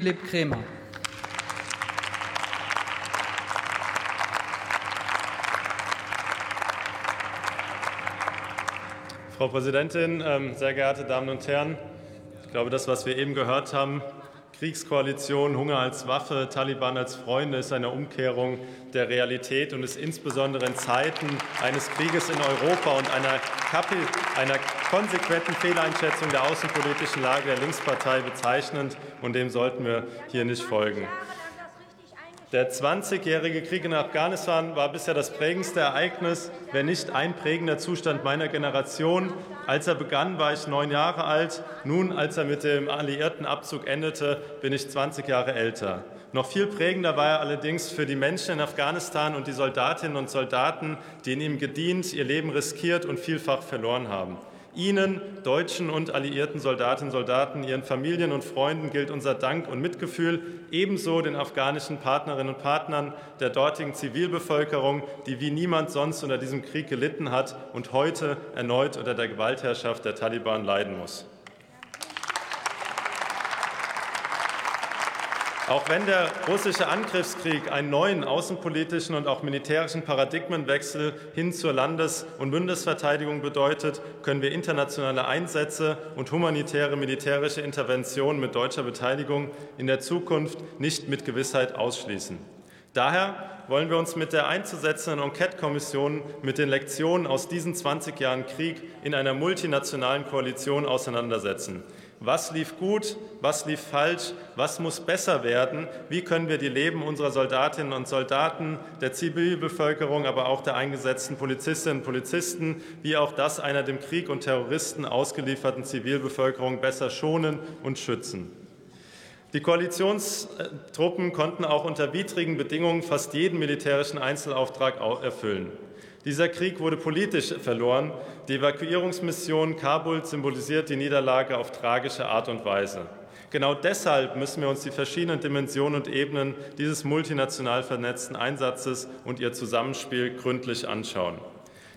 Philipp Krämer. Frau Präsidentin, ähm, sehr geehrte Damen und Herren! Ich glaube, das, was wir eben gehört haben, Kriegskoalition, Hunger als Waffe, Taliban als Freunde ist eine Umkehrung der Realität und ist insbesondere in Zeiten eines Krieges in Europa und einer, einer konsequenten Fehleinschätzung der außenpolitischen Lage der Linkspartei bezeichnend und dem sollten wir hier nicht folgen. Der 20-jährige Krieg in Afghanistan war bisher das prägendste Ereignis, wenn nicht ein prägender Zustand meiner Generation. Als er begann, war ich neun Jahre alt. Nun, als er mit dem alliierten Abzug endete, bin ich 20 Jahre älter. Noch viel prägender war er allerdings für die Menschen in Afghanistan und die Soldatinnen und Soldaten, die in ihm gedient, ihr Leben riskiert und vielfach verloren haben. Ihnen, deutschen und alliierten Soldatinnen und Soldaten, Ihren Familien und Freunden gilt unser Dank und Mitgefühl, ebenso den afghanischen Partnerinnen und Partnern der dortigen Zivilbevölkerung, die wie niemand sonst unter diesem Krieg gelitten hat und heute erneut unter der Gewaltherrschaft der Taliban leiden muss. Auch wenn der russische Angriffskrieg einen neuen außenpolitischen und auch militärischen Paradigmenwechsel hin zur Landes- und Bundesverteidigung bedeutet, können wir internationale Einsätze und humanitäre militärische Interventionen mit deutscher Beteiligung in der Zukunft nicht mit Gewissheit ausschließen. Daher wollen wir uns mit der einzusetzenden Enquete-Kommission mit den Lektionen aus diesen 20 Jahren Krieg in einer multinationalen Koalition auseinandersetzen. Was lief gut? Was lief falsch? Was muss besser werden? Wie können wir die Leben unserer Soldatinnen und Soldaten, der Zivilbevölkerung, aber auch der eingesetzten Polizistinnen und Polizisten, wie auch das einer dem Krieg und Terroristen ausgelieferten Zivilbevölkerung besser schonen und schützen? Die Koalitionstruppen konnten auch unter widrigen Bedingungen fast jeden militärischen Einzelauftrag erfüllen. Dieser Krieg wurde politisch verloren. Die Evakuierungsmission Kabul symbolisiert die Niederlage auf tragische Art und Weise. Genau deshalb müssen wir uns die verschiedenen Dimensionen und Ebenen dieses multinational vernetzten Einsatzes und ihr Zusammenspiel gründlich anschauen.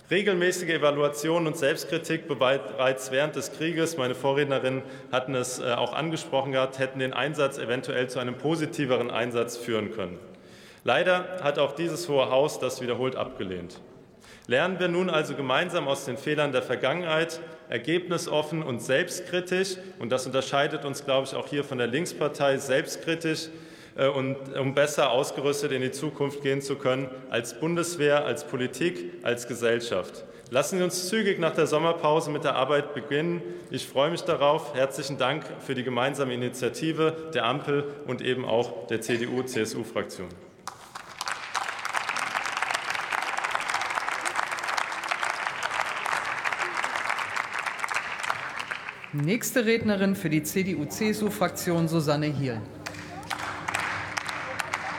Regelmäßige Evaluation und Selbstkritik bereits während des Krieges, meine Vorrednerinnen hatten es äh, auch angesprochen gehabt, hätten den Einsatz eventuell zu einem positiveren Einsatz führen können. Leider hat auch dieses Hohe Haus das wiederholt abgelehnt. Lernen wir nun also gemeinsam aus den Fehlern der Vergangenheit, ergebnisoffen und selbstkritisch, und das unterscheidet uns, glaube ich, auch hier von der Linkspartei, selbstkritisch äh, und um besser ausgerüstet in die Zukunft gehen zu können, als Bundeswehr, als Politik, als Gesellschaft. Lassen Sie uns zügig nach der Sommerpause mit der Arbeit beginnen. Ich freue mich darauf. Herzlichen Dank für die gemeinsame Initiative der Ampel und eben auch der CDU-CSU-Fraktion. Nächste Rednerin für die CDU-CSU-Fraktion Susanne Hiel.